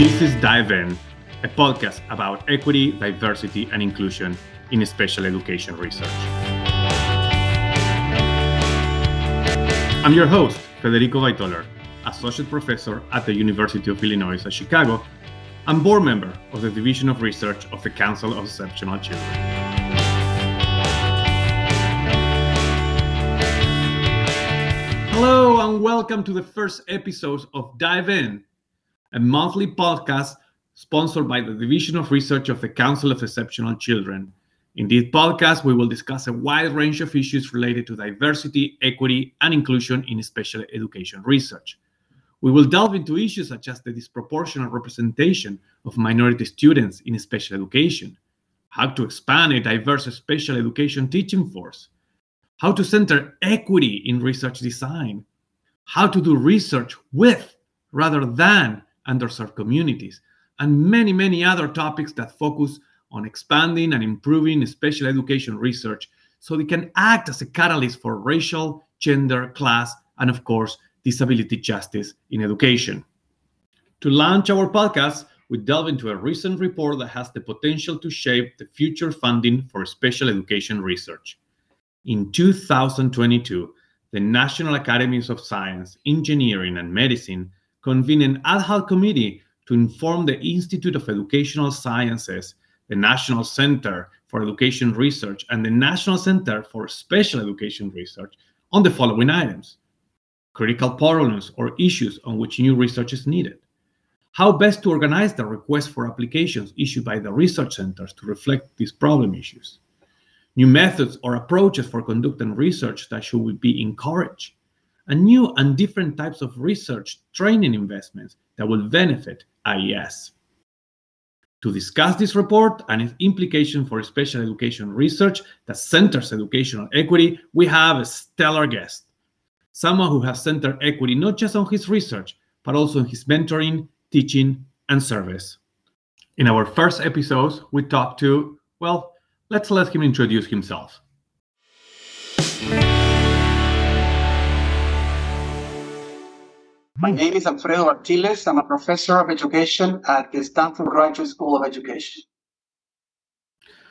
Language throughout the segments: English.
This is Dive In, a podcast about equity, diversity, and inclusion in special education research. I'm your host, Federico Waitoller, Associate Professor at the University of Illinois at Chicago and board member of the Division of Research of the Council of Exceptional Children. Hello, and welcome to the first episode of Dive In, a monthly podcast sponsored by the Division of Research of the Council of Exceptional Children. In this podcast, we will discuss a wide range of issues related to diversity, equity, and inclusion in special education research. We will delve into issues such as the disproportionate representation of minority students in special education, how to expand a diverse special education teaching force, how to center equity in research design, how to do research with rather than underserved communities, and many, many other topics that focus on expanding and improving special education research so they can act as a catalyst for racial, gender, class, and of course, disability justice in education. To launch our podcast, we delve into a recent report that has the potential to shape the future funding for special education research. In 2022, the National Academies of Science, Engineering, and Medicine convened an ad hoc committee to inform the Institute of Educational Sciences, the National Center for Education Research, and the National Center for Special Education Research on the following items critical problems or issues on which new research is needed, how best to organize the request for applications issued by the research centers to reflect these problem issues, new methods or approaches for conducting research that should be encouraged, and new and different types of research training investments that will benefit IES. To discuss this report and its implication for special education research that centers educational equity, we have a stellar guest, someone who has centered equity not just on his research, but also in his mentoring, teaching, and service. In our first episodes, we talked to, well, let's let him introduce himself. My name is Alfredo Artiles. I'm a professor of education at the Stanford Graduate School of Education.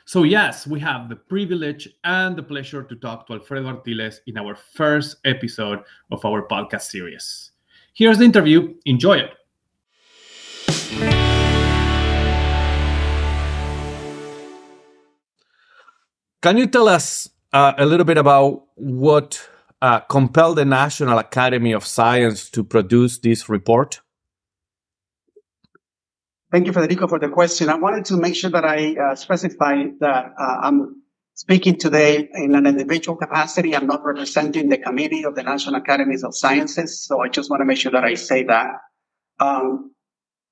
So, yes, we have the privilege and the pleasure to talk to Alfredo Artiles in our first episode of our podcast series. Here's the interview. Enjoy it. Can you tell us uh, a little bit about what uh, compelled the National Academy of Science to produce this report? Thank you, Federico, for the question. I wanted to make sure that I uh, specify that uh, I'm speaking today in an individual capacity. I'm not representing the committee of the National Academies of Sciences. So I just want to make sure that I say that. Um,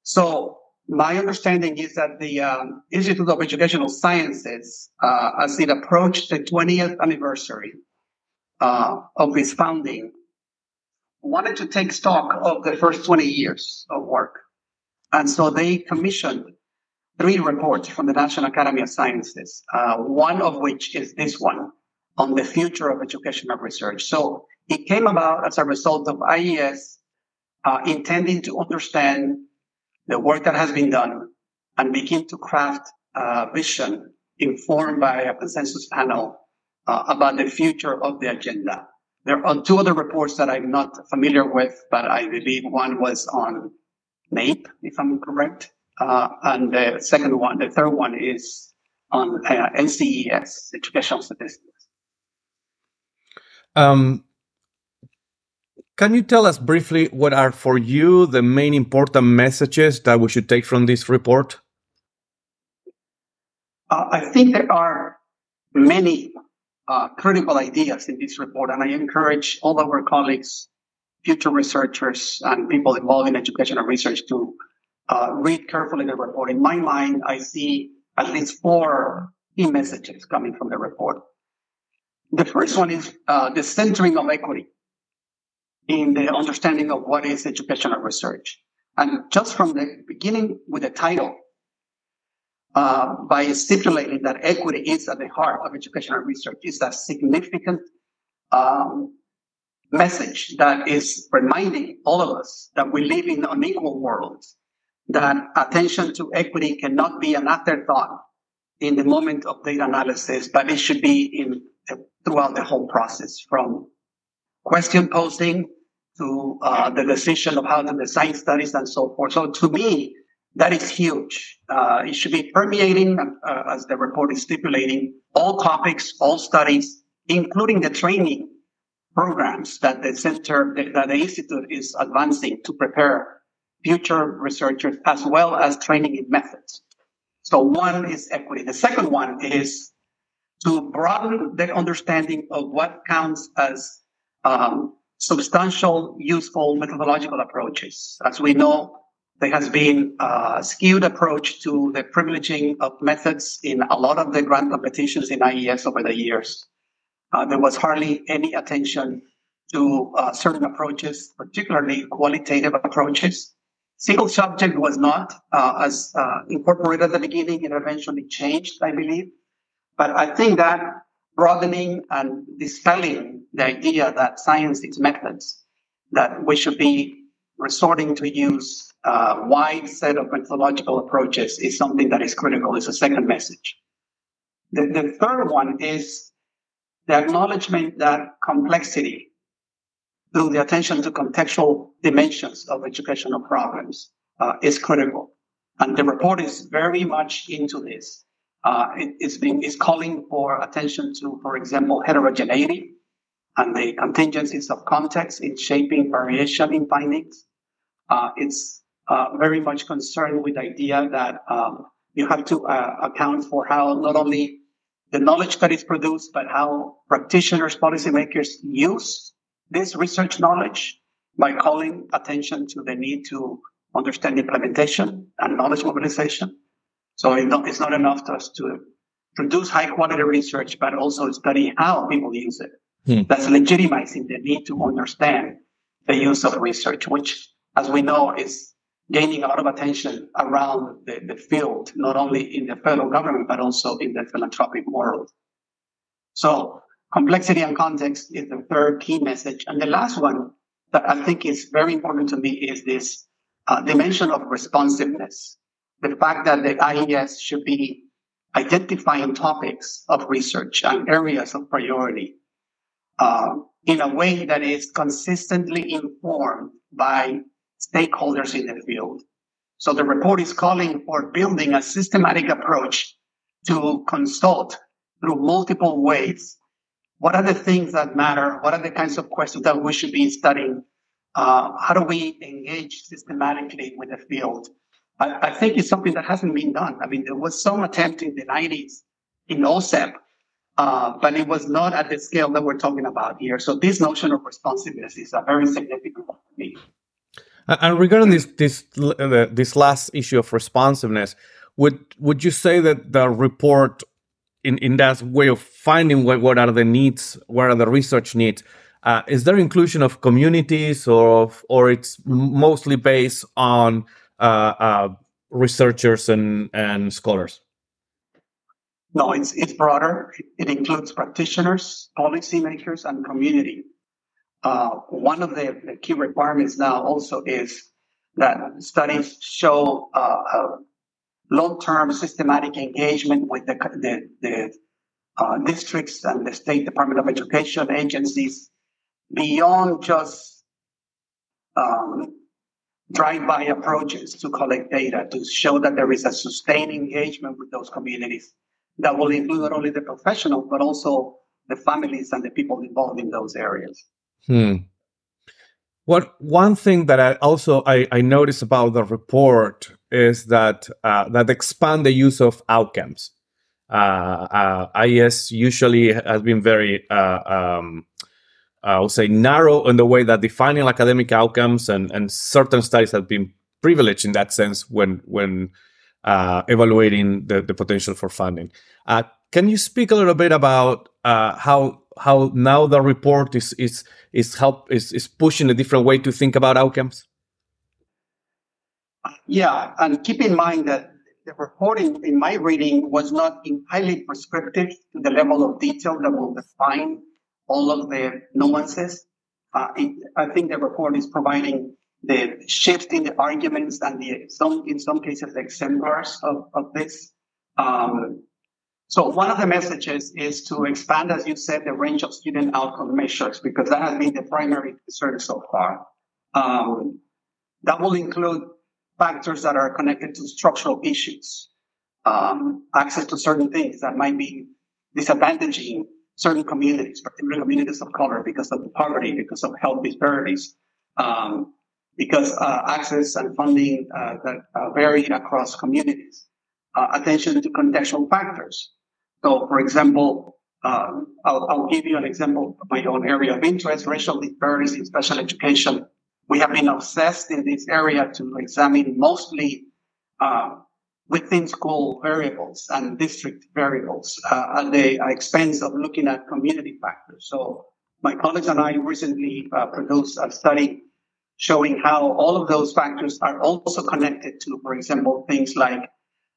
so my understanding is that the um, Institute of Educational Sciences, uh, as it approached the 20th anniversary uh, of its founding, wanted to take stock of the first 20 years of work. And so they commissioned three reports from the National Academy of Sciences, uh, one of which is this one on the future of educational research. So it came about as a result of IES uh, intending to understand the work that has been done and begin to craft a vision informed by a consensus panel uh, about the future of the agenda. There are two other reports that I'm not familiar with, but I believe one was on NAEP, if I'm correct. Uh, and the second one, the third one is on uh, NCES, educational statistics. Um, can you tell us briefly what are for you the main important messages that we should take from this report? Uh, I think there are many uh, critical ideas in this report, and I encourage all of our colleagues, future researchers, and people involved in educational research to uh, read carefully the report. In my mind, I see at least four key messages coming from the report. The first one is uh, the centering of equity in the understanding of what is educational research. And just from the beginning with the title, uh, by stipulating that equity is at the heart of educational research is a significant um, message that is reminding all of us that we live in an unequal worlds that attention to equity cannot be an afterthought in the moment of data analysis, but it should be in throughout the whole process from question posting to uh, the decision of how to design studies and so forth. So to me, that is huge. Uh, it should be permeating, uh, as the report is stipulating, all topics, all studies, including the training programs that the center, that the institute is advancing to prepare future researchers, as well as training in methods. So one is equity. The second one is to broaden the understanding of what counts as um, substantial, useful methodological approaches. As we know, there has been a skewed approach to the privileging of methods in a lot of the grant competitions in IES over the years. Uh, there was hardly any attention to uh, certain approaches, particularly qualitative approaches. Single subject was not uh, as uh, incorporated at the beginning. It eventually changed, I believe. But I think that broadening and dispelling the idea that science is methods, that we should be resorting to use a wide set of methodological approaches is something that is critical. It's a second message. The, the third one is the acknowledgement that complexity through the attention to contextual dimensions of educational problems uh, is critical. And the report is very much into this. Uh, it, it's calling for attention to, for example, heterogeneity and the contingencies of context in shaping variation in findings. Uh, it's uh, very much concerned with the idea that um, you have to uh, account for how not only the knowledge that is produced, but how practitioners, policymakers use this research knowledge by calling attention to the need to understand implementation and knowledge mobilization. So it's not enough us to produce high quality research, but also study how people use it. Hmm. That's legitimizing the need to understand the use of research, which, as we know, is gaining a lot of attention around the, the field, not only in the federal government, but also in the philanthropic world. So complexity and context is the third key message. And the last one that I think is very important to me is this uh, dimension of responsiveness. The fact that the IES should be identifying topics of research and areas of priority uh, in a way that is consistently informed by stakeholders in the field. So the report is calling for building a systematic approach to consult through multiple ways what are the things that matter? What are the kinds of questions that we should be studying? Uh, how do we engage systematically with the field? I, I, think it's something that hasn't been done. I mean, there was some attempt in the 90s in OSEP, uh, but it was not at the scale that we're talking about here. So this notion of responsiveness is a very significant one for me. And regarding this this uh, this last issue of responsiveness, would would you say that the report in, in that way of finding what, what are the needs, what are the research needs, uh, is there inclusion of communities or or it's mostly based on uh, researchers and, and scholars? No, it's, it's broader. It includes practitioners, policymakers, and community. Uh, one of the, the, key requirements now also is that studies show uh, long-term systematic engagement with the, the, the uh, districts and the State Department of Education agencies beyond just um, drive-by approaches to collect data to show that there is a sustained engagement with those communities that will include not only the professionals but also the families and the people involved in those areas. Hmm. What one thing that I also I, I noticed about the report is that uh, that expand the use of outcomes. Uh, uh, IES usually has been very, uh, um, I would say, narrow in the way that defining academic outcomes and, and certain studies have been privileged in that sense when when uh, evaluating the, the potential for funding. Uh, can you speak a little bit about how how now the report is is is help is, is pushing a different way to think about outcomes? Yeah, and keep in mind that the reporting in my reading was not entirely prescriptive to the level of detail that will define all of the nuances. Uh, it, I think the report is providing the shift in the arguments and the some in some cases the exemplars of, of this. Um, so one of the messages is to expand, as you said, the range of student outcome measures because that has been the primary concern so far. Um, that will include factors that are connected to structural issues, um, access to certain things that might be disadvantaging certain communities, particularly communities of color, because of poverty, because of health disparities, um, because uh, access and funding uh, that uh, vary across communities. Uh, attention to contextual factors. So, for example, um, I'll, I'll, give you an example of my own area of interest, racial disparities in special education. We have been obsessed in this area to examine mostly uh, within school variables and district variables uh, at the expense of looking at community factors. So my colleagues and I recently produced a study showing how all of those factors are also connected to, for example, things like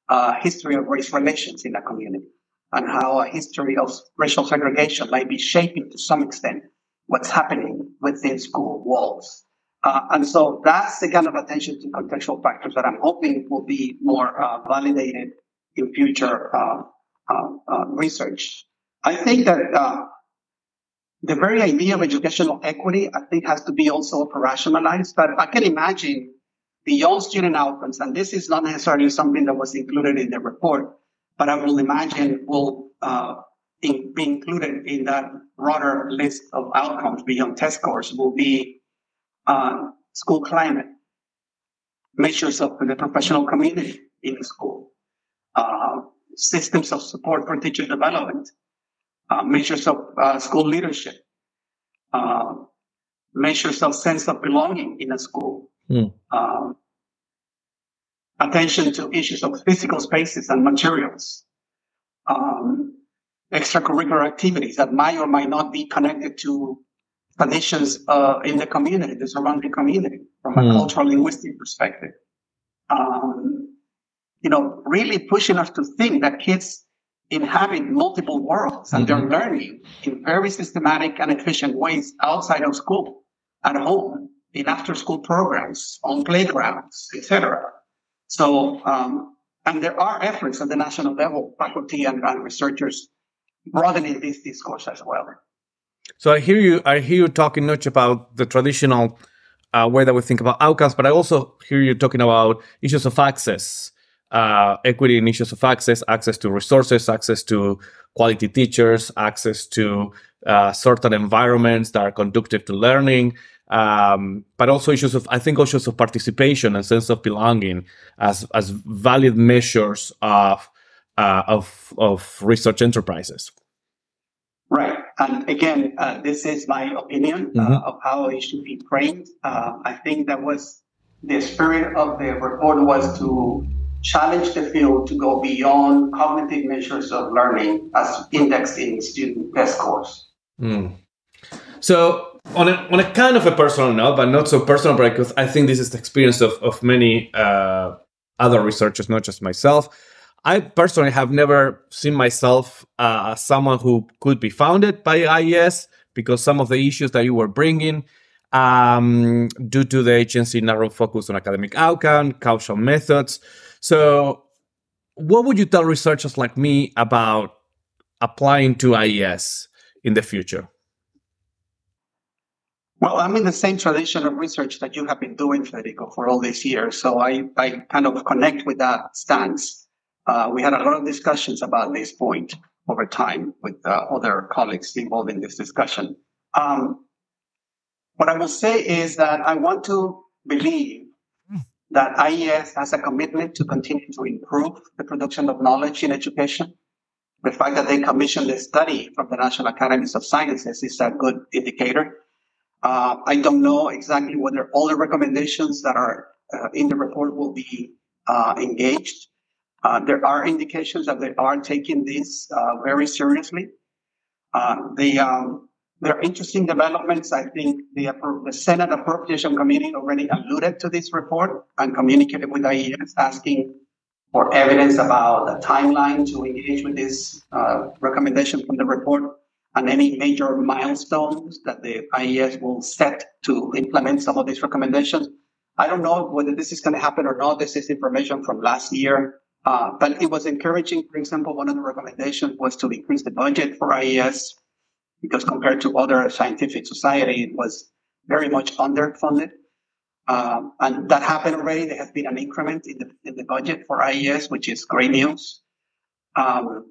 uh, history of race relations in a community and how a history of racial segregation might be shaping to some extent what's happening within school walls. Uh, and so that's the kind of attention to contextual factors that I'm hoping will be more uh, validated in future uh, uh, uh research. I think that the very idea of educational equity, I think, has to be also operationalized. But I can imagine beyond student outcomes, and this is not necessarily something that was included in the report, but I will imagine will uh, in, be included in that broader list of outcomes beyond test scores will be uh, school climate, measures of the professional community in the school, uh, systems of support for teacher development, measures of uh, school leadership, uh, measures of sense of belonging in a school, mm. attention to issues of physical spaces and materials, um, extracurricular activities that might or might not be connected to traditions uh, in the community, the surrounding community, from a mm. cultural linguistic perspective. Um, you know, really pushing us to think that kids inhabit multiple worlds and mm-hmm. they're learning in very systematic and efficient ways outside of school, at home, in after school programs, on playgrounds, etc. So, um, and there are efforts at the national level, faculty and, and researchers broadening this discourse as well. So I hear you. I hear you talking not just about the traditional uh, way that we think about outcomes, but I also hear you talking about issues of access uh, equity in issues of access, access to resources, access to quality teachers, access to uh, certain environments that are conducive to learning, um, but also issues of, I think, issues of participation and sense of belonging as as valid measures of uh, of of research enterprises. Right, and again, uh, this is my opinion uh, mm-hmm. of how it should be framed. Uh, I think that was the spirit of the report was to challenge the field to go beyond cognitive measures of learning as indexed in student test scores. Mm. So, on a, on a kind of a personal note, but not so personal, because I think this is the experience of, of many uh, other researchers, not just myself. I personally have never seen myself uh, as someone who could be founded by IES because some of the issues that you were bringing, um, due to the agency narrow focus on academic outcome, causal methods, so, what would you tell researchers like me about applying to IES in the future? Well, I'm in the same tradition of research that you have been doing, Federico, for all these years. So I, I kind of connect with that stance. Uh, we had a lot of discussions about this point over time with uh, other colleagues involved in this discussion. Um, what I will say is that I want to believe that IES has a commitment to continue to improve the production of knowledge in education. The fact that they commissioned a study from the National Academies of Sciences is a good indicator. Uh, I don't know exactly whether all the recommendations that are uh, in the report will be uh, engaged. Uh, there are indications that they are taking this uh, very seriously. Uh, the um, there are interesting developments. I think the, the Senate Appropriation Committee already alluded to this report and communicated with IES asking for evidence about the timeline to engage with this uh, recommendation from the report and any major milestones that the IES will set to implement some of these recommendations. I don't know whether this is going to happen or not. This is information from last year. Uh, but it was encouraging. For example, one of the recommendations was to increase the budget for IES because compared to other scientific society, it was very much underfunded. Um, and that happened already. There has been an increment in the, in the budget for IES, which is great news. Um,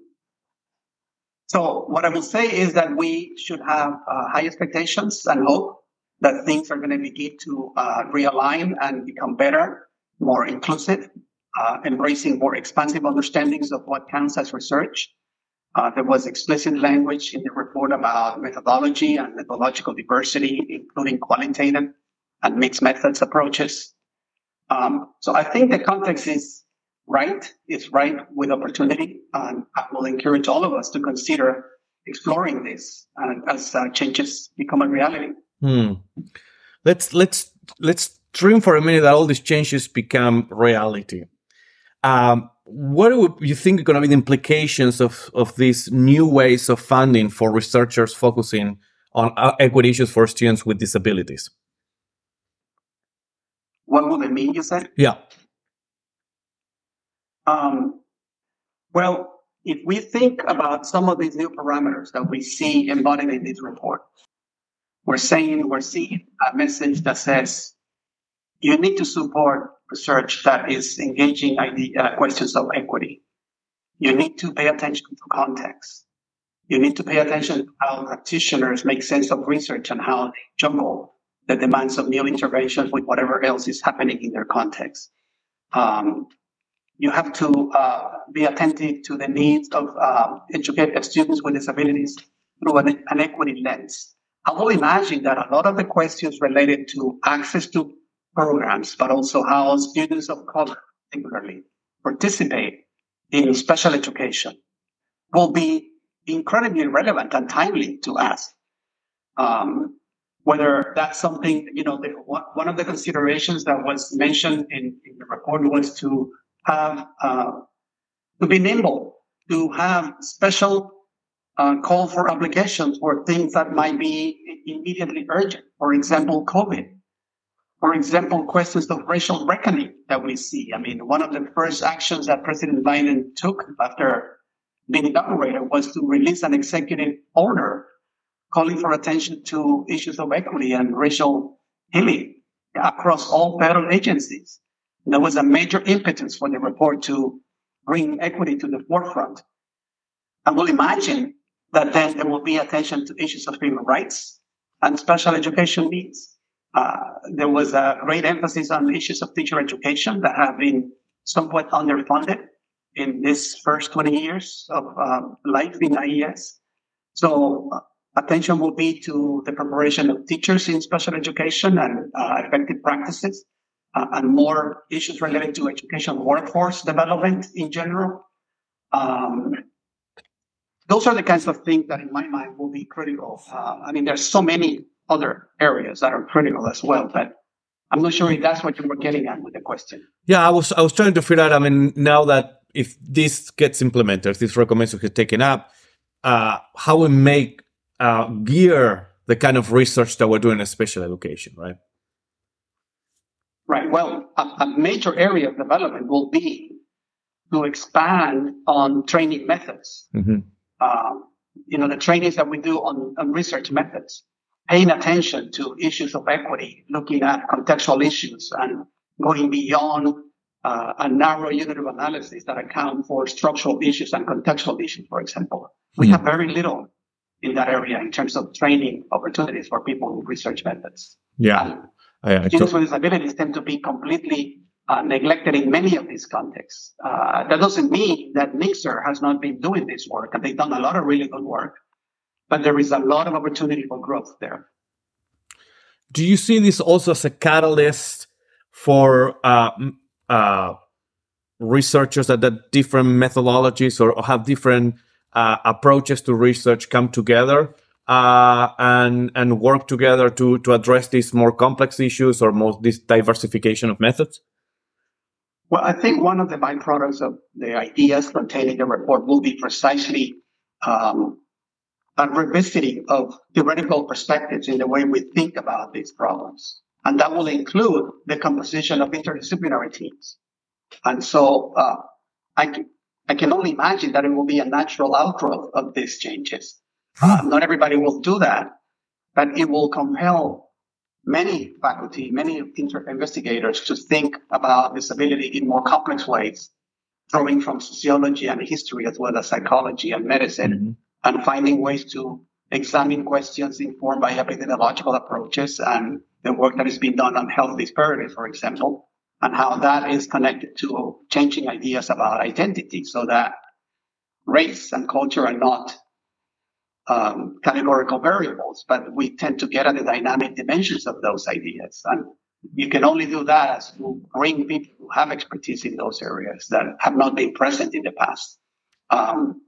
so what I will say is that we should have uh, high expectations and hope that things are going to begin to uh, realign and become better, more inclusive, uh, embracing more expansive understandings of what counts as research. Uh, there was explicit language in the report about methodology and methodological diversity, including qualitative and mixed methods approaches. Um, so I think the context is right, is right with opportunity. And I will encourage all of us to consider exploring this as uh, changes become a reality. Hmm. Let's let's let's dream for a minute that all these changes become reality. Um, what do you think are going to be the implications of, of these new ways of funding for researchers focusing on uh, equity issues for students with disabilities? What would it mean, you said? Yeah. Um, well, if we think about some of these new parameters that we see embodied in this report, we're saying we're seeing a message that says you need to support research that is engaging idea, uh, questions of equity. You need to pay attention to context. You need to pay attention to how practitioners make sense of research and how they juggle the demands of new interventions with whatever else is happening in their context. Um, you have to uh, be attentive to the needs of uh, students with disabilities through an, an equity lens. I will imagine that a lot of the questions related to access to programs, but also how students of color, particularly, participate in special education will be incredibly relevant and timely to us. Um, whether that's something, you know, the, one of the considerations that was mentioned in, in the report was to have, uh, to be nimble, to have special uh, call for applications for things that might be immediately urgent. For example, COVID for example, questions of racial reckoning that we see. I mean, one of the first actions that President Biden took after being inaugurated was to release an executive order calling for attention to issues of equity and racial healing across all federal agencies. There was a major impetus for the report to bring equity to the forefront. I will imagine that then there will be attention to issues of human rights and special education needs. Uh, there was a great emphasis on issues of teacher education that have been somewhat underfunded in this first 20 years of um, life in IES. So uh, attention will be to the preparation of teachers in special education and uh, effective practices uh, and more issues related to education workforce development in general. Um, those are the kinds of things that in my mind will be critical. Uh, I mean, there's so many other areas that are critical as well. But I'm not sure if that's what you were getting at with the question. Yeah, I was I was trying to figure out. I mean, now that if this gets implemented, this recommendation gets taken up, uh, how we make uh, gear the kind of research that we're doing in special education, right? Right. Well, a, a major area of development will be to expand on training methods. Mm-hmm. Uh, you know, the trainings that we do on, on research methods paying attention to issues of equity, looking at contextual issues and going beyond uh, a narrow unit of analysis that account for structural issues and contextual issues, for example. We mm. have very little in that area in terms of training opportunities for people with research methods. Yeah. I, I students with disabilities tend to be completely uh, neglected in many of these contexts. Uh, that doesn't mean that NCSER has not been doing this work, and they've done a lot of really good work but there is a lot of opportunity for growth there. Do you see this also as a catalyst for uh, uh, researchers that have different methodologies or have different uh, approaches to research come together uh, and and work together to to address these more complex issues or more this diversification of methods? Well, I think one of the byproducts of the ideas contained in the report will be precisely um, a revisiting of theoretical perspectives in the way we think about these problems. And that will include the composition of interdisciplinary teams. And so uh, I, can, I can only imagine that it will be a natural outgrowth of these changes. Uh, not everybody will do that, but it will compel many faculty, many inter- investigators to think about disability in more complex ways, drawing from sociology and history as well as psychology and medicine, mm-hmm. And finding ways to examine questions informed by epidemiological approaches and the work that is being done on health disparities, for example, and how that is connected to changing ideas about identity so that race and culture are not um, categorical variables, but we tend to get at the dynamic dimensions of those ideas. And you can only do that as you bring people who have expertise in those areas that have not been present in the past. Um,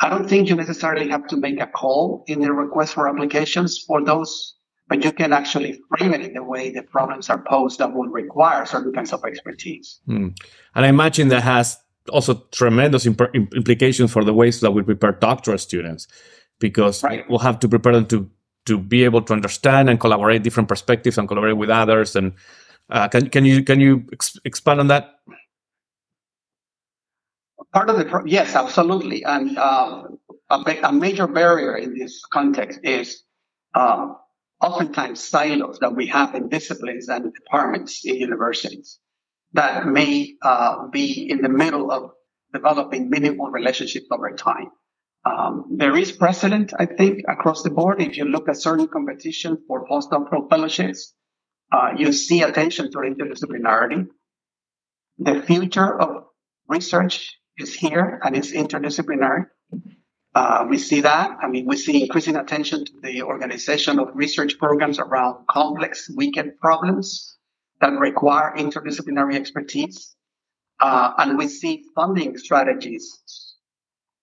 I don't think you necessarily have to make a call in the request for applications for those, but you can actually frame it in the way the problems are posed that will require certain kinds of expertise. Hmm. And I imagine that has also tremendous imp- implications for the ways that we prepare doctoral students because right. we'll have to prepare them to to be able to understand and collaborate different perspectives and collaborate with others. And uh, can can you can you ex- expand on that? Part of the pro- yes, absolutely. And uh, a, a, major barrier in this context is um, oftentimes silos that we have in disciplines and departments in universities that may uh, be in the middle of developing meaningful relationships over time. Um, there is precedent, I think, across the board. If you look at certain competition for postdoctoral fellowships, uh, you see attention to interdisciplinarity. The future of research is here and it's interdisciplinary. Uh, we see that. I mean, we see increasing attention to the organization of research programs around complex wicked problems that require interdisciplinary expertise. Uh, and we see funding strategies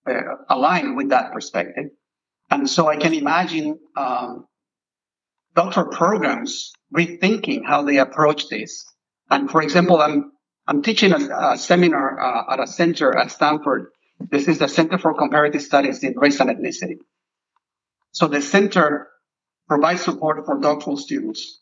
uh, aligned with that perspective. And so I can imagine um, doctoral programs rethinking how they approach this. And for example, I'm I'm teaching a, a seminar uh, at a center at Stanford. This is the Center for Comparative Studies in Race and Ethnicity. So the center provides support for doctoral students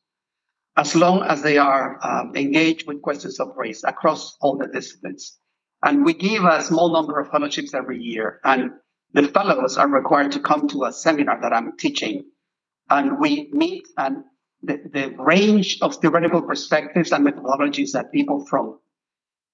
as long as they are um, engaged with questions of race across all the disciplines. And we give a small number of fellowships every year. And the fellows are required to come to a seminar that I'm teaching. And we meet and the, the range of theoretical perspectives and methodologies that people from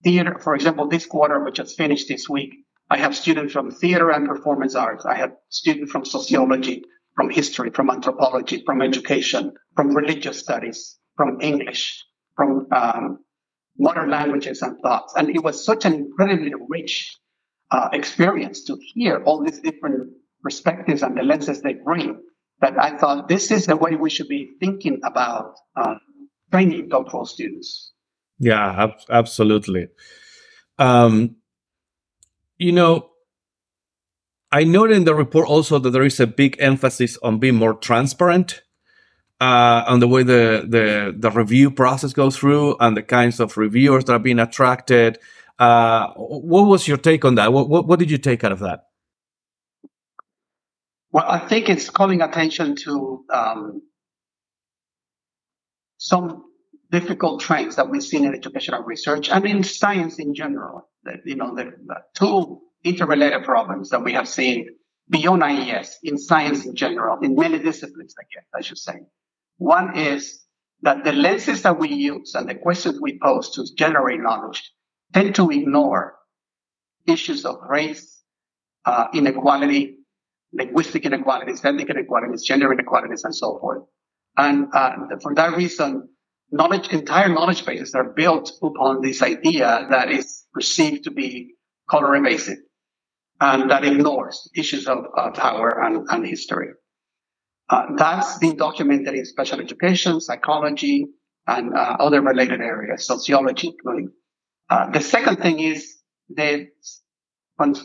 theater, for example, this quarter, which has finished this week, I have students from theater and performance arts. I have students from sociology, from history, from anthropology, from education, from religious studies, from English, from um, modern languages and thoughts. And it was such an incredibly rich uh, experience to hear all these different perspectives and the lenses they bring that I thought this is the way we should be thinking about uh, training doctoral students. Yeah, ab- absolutely. Um, you know, I noted in the report also that there is a big emphasis on being more transparent uh, on the way the, the the review process goes through and the kinds of reviewers that are being attracted. Uh, what was your take on that? What, what, what did you take out of that? Well, I think it's calling attention to um, some difficult trends that we've seen in educational research and in science in general. That, you know, the, the two interrelated problems that we have seen beyond IES in science in general, in many disciplines, I guess I should say. One is that the lenses that we use and the questions we pose to generate knowledge tend to ignore issues of race, uh, inequality, linguistic inequalities, ethnic inequalities, gender inequalities, and so forth. And uh, for that reason, knowledge, entire knowledge bases are built upon this idea that is perceived to be color evasive and that ignores issues of uh, power and, and history. Uh, that's been documented in special education, psychology, and uh, other related areas, sociology including. Uh, the second thing is the,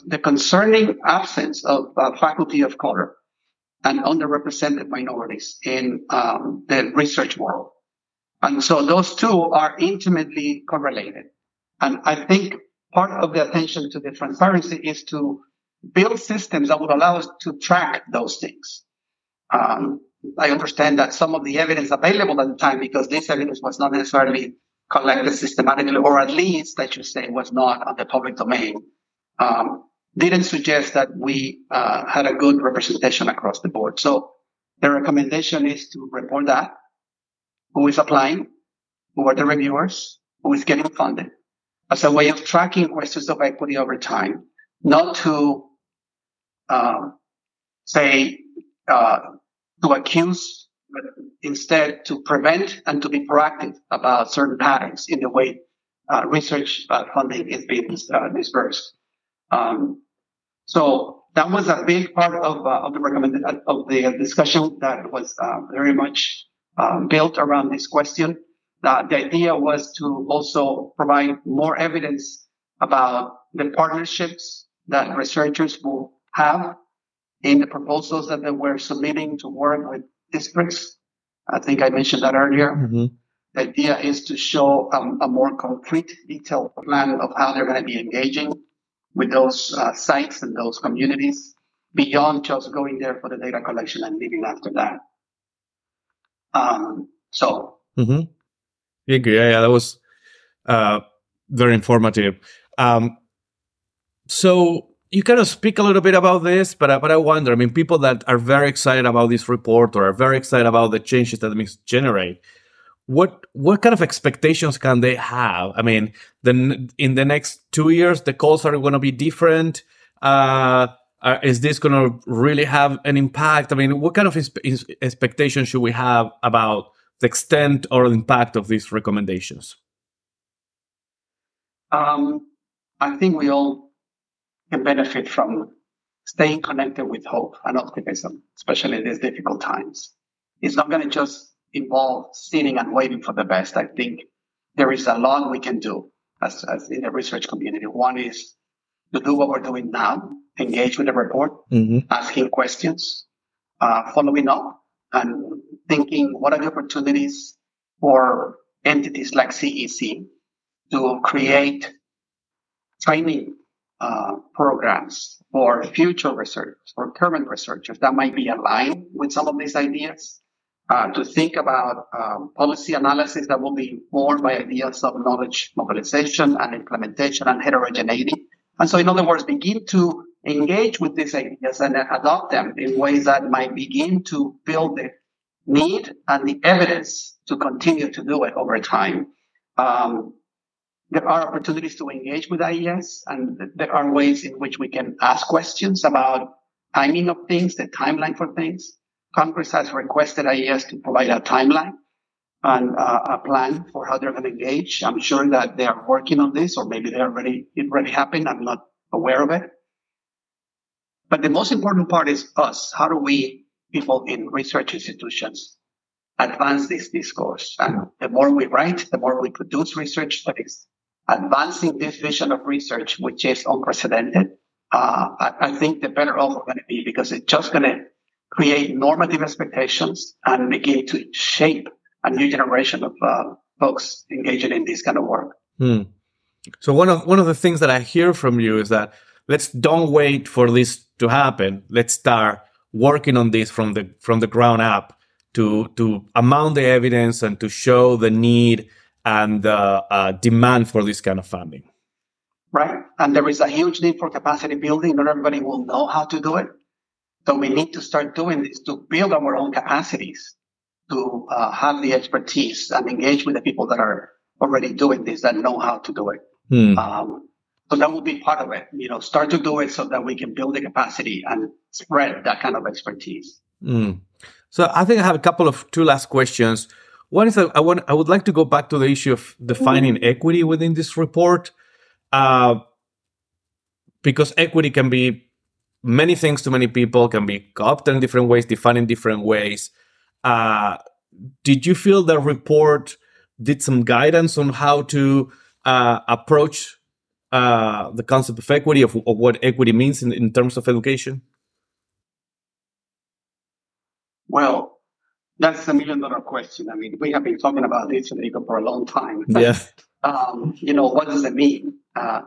the concerning absence of uh, faculty of color and underrepresented minorities in um, the research world. And so those two are intimately correlated. And I think part of the attention to the transparency is to build systems that would allow us to track those things. Um, I understand that some of the evidence available at the time, because this evidence was not necessarily collected systematically, or at least I should say was not on the public domain, um, didn't suggest that we uh, had a good representation across the board. So the recommendation is to report that, who is applying, who are the reviewers, who is getting funded, as a way of tracking questions of equity over time, not to uh, say uh, to accuse, but instead to prevent and to be proactive about certain patterns in the way uh, research uh, funding is being uh, dispersed. Um, so that was a big part of, uh, of the recommended of the discussion that was very much built around this question. Uh, the idea was to also provide more evidence about the partnerships that researchers will have in the proposals that they were submitting to work with districts. I think I mentioned that earlier. Mm-hmm. The idea is to show um, a more concrete, detailed plan of how they're going to be engaging with those uh, sites and those communities beyond just going there for the data collection and leaving after that. Um, so mm-hmm. Yeah, yeah, that was uh, very informative. Um, so you kind of speak a little bit about this, but but I wonder. I mean, people that are very excited about this report or are very excited about the changes that it generate. What what kind of expectations can they have? I mean, then in the next two years, the calls are going to be different. Uh, is this going to really have an impact? I mean, what kind of expectations should we have about the extent or impact of these recommendations? Um, I think we all can benefit from staying connected with hope and optimism, especially in these difficult times. It's not going to just involve sitting and waiting for the best. I think there is a lot we can do as, as in the research community. One is to do what we're doing now, engage with the report, mm-hmm. asking questions, uh, following up, and thinking what are the opportunities for entities like CEC to create training uh, programs for future researchers or current researchers that might be aligned with some of these ideas. Uh, to think about um, policy analysis that will be informed by ideas of knowledge mobilization and implementation and heterogeneity. And so, in other words, begin to engage with these ideas and adopt them in ways that might begin to build the need and the evidence to continue to do it over time. Um, there are opportunities to engage with IES, and there are ways in which we can ask questions about timing of things, the timeline for things. Congress has requested IES to provide a timeline and uh, a plan for how they're going to engage. I'm sure that they are working on this, or maybe they already it already happened. I'm not aware of it. But the most important part is us. How do we people in research institutions advance this discourse. And the more we write, the more we produce research is advancing this vision of research, which is unprecedented. Uh, I, I, think the better off we're going to be because it's just going to create normative expectations and begin to shape a new generation of uh, folks engaging in this kind of work. Hmm. So one of one of the things that I hear from you is that let's don't wait for this to happen. Let's start working on this from the from the ground up to to amount the evidence and to show the need and the uh, demand for this kind of funding. Right, and there is a huge need for capacity building. Not everybody will know how to do it, so we need to start doing this to build our own capacities, to uh, have the expertise and engage with the people that are already doing this that know how to do it. Hmm. Um, so that will be part of it. You know, start to do it so that we can build the capacity and spread that kind of expertise. Mm. So I think I have a couple of two last questions. One is that I want I would like to go back to the issue of defining mm. equity within this report, uh, because equity can be many things to many people, can be co-opted in different ways, defined in different ways. Uh, did you feel the report did some guidance on how to uh, approach uh, the concept of equity, of, of what equity means in, in terms of education? Well, that's a million dollar question. I mean, we have been talking about this for a long time. Yeah. um, you know, what does it mean? Uh,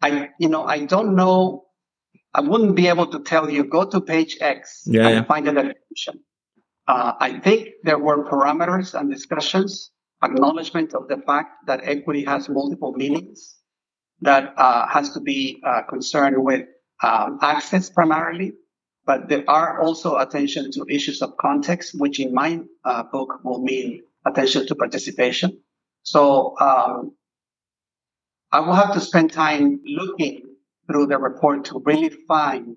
I, you know, I don't know. I wouldn't be able to tell you, go to page X yeah, and yeah. find a definition. Uh, I think there were parameters and discussions, acknowledgement of the fact that equity has multiple meanings, that uh, has to be uh, concerned with um, access primarily, but there are also attention to issues of context, which in my uh, book will mean attention to participation. So um, I will have to spend time looking through the report to really find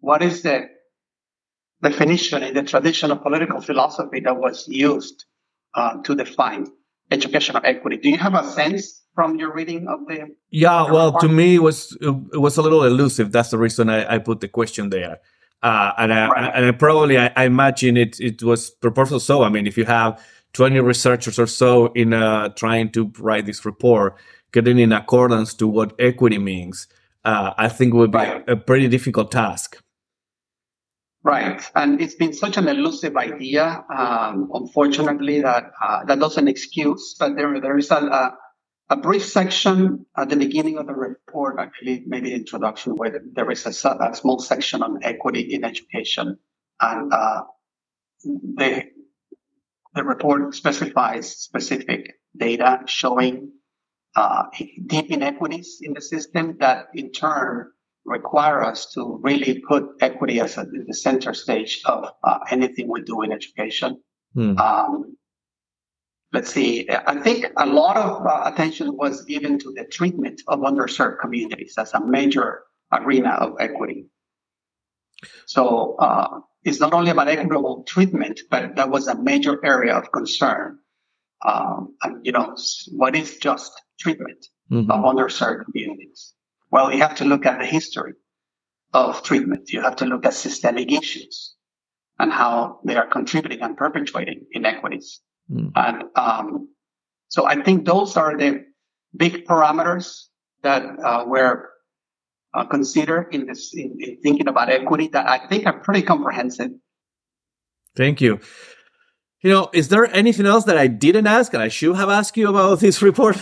what is the definition in the tradition of political philosophy that was used uh, to define educational equity. Do you have a sense from your reading of the? Yeah, well, report? to me, it was it was a little elusive. That's the reason I, I put the question there. Uh, and I, right. and I probably I, I, imagine it it was proportional. So I mean, if you have twenty researchers or so in uh, trying to write this report, getting in accordance to what equity means, uh, I think would be right. a pretty difficult task. Right, and it's been such an elusive idea, um, unfortunately, that uh, that doesn't excuse. But there, there is a, a, a brief section at the beginning of the report, actually, maybe introduction, where there is a, a small section on equity in education, and uh, the the report specifies specific data showing uh, deep inequities in the system that, in turn, require us to really put equity as a, the center stage of uh, anything we do in education. Hmm. Um, let's see, I think a lot of uh, attention was given to the treatment of underserved communities as a major arena of equity. So uh, it's not only about equitable treatment, but that was a major area of concern. Um, and, you know, what is just treatment mm-hmm. of underserved communities? Well, you have to look at the history of treatment. You have to look at systemic issues and how they are contributing and perpetuating inequities. Mm. And um, so I think those are the big parameters that uh, were uh, considered in this in, in thinking about equity that I think are pretty comprehensive. Thank you. You know, is there anything else that I didn't ask and I should have asked you about this report?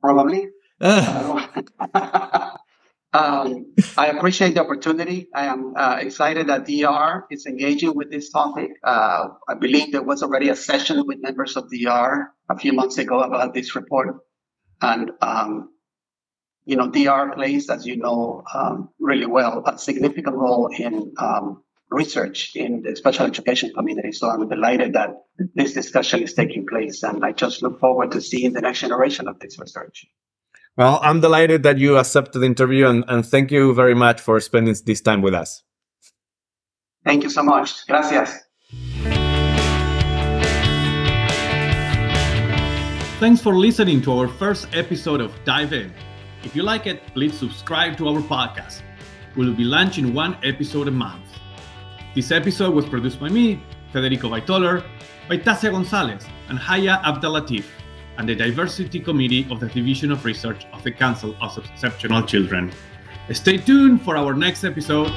Probably. um, I appreciate the opportunity. I am uh, excited that DR is engaging with this topic. Uh, I believe there was already a session with members of DR a few months ago about this report. And, um, you know, DR plays, as you know, um, really well, a significant role in um, research in the special education community. So I'm delighted that this discussion is taking place. And I just look forward to seeing the next generation of this research. Well, I'm delighted that you accepted the interview and, and thank you very much for spending this time with us. Thank you so much. Gracias. Thanks for listening to our first episode of Dive In. If you like it, please subscribe to our podcast. We'll be launching one episode a month. This episode was produced by me, Federico Waitoller, by Tasia Gonzalez, and Haya Abdelatif and the Diversity Committee of the Division of Research of the Council of Exceptional Children. Stay tuned for our next episode.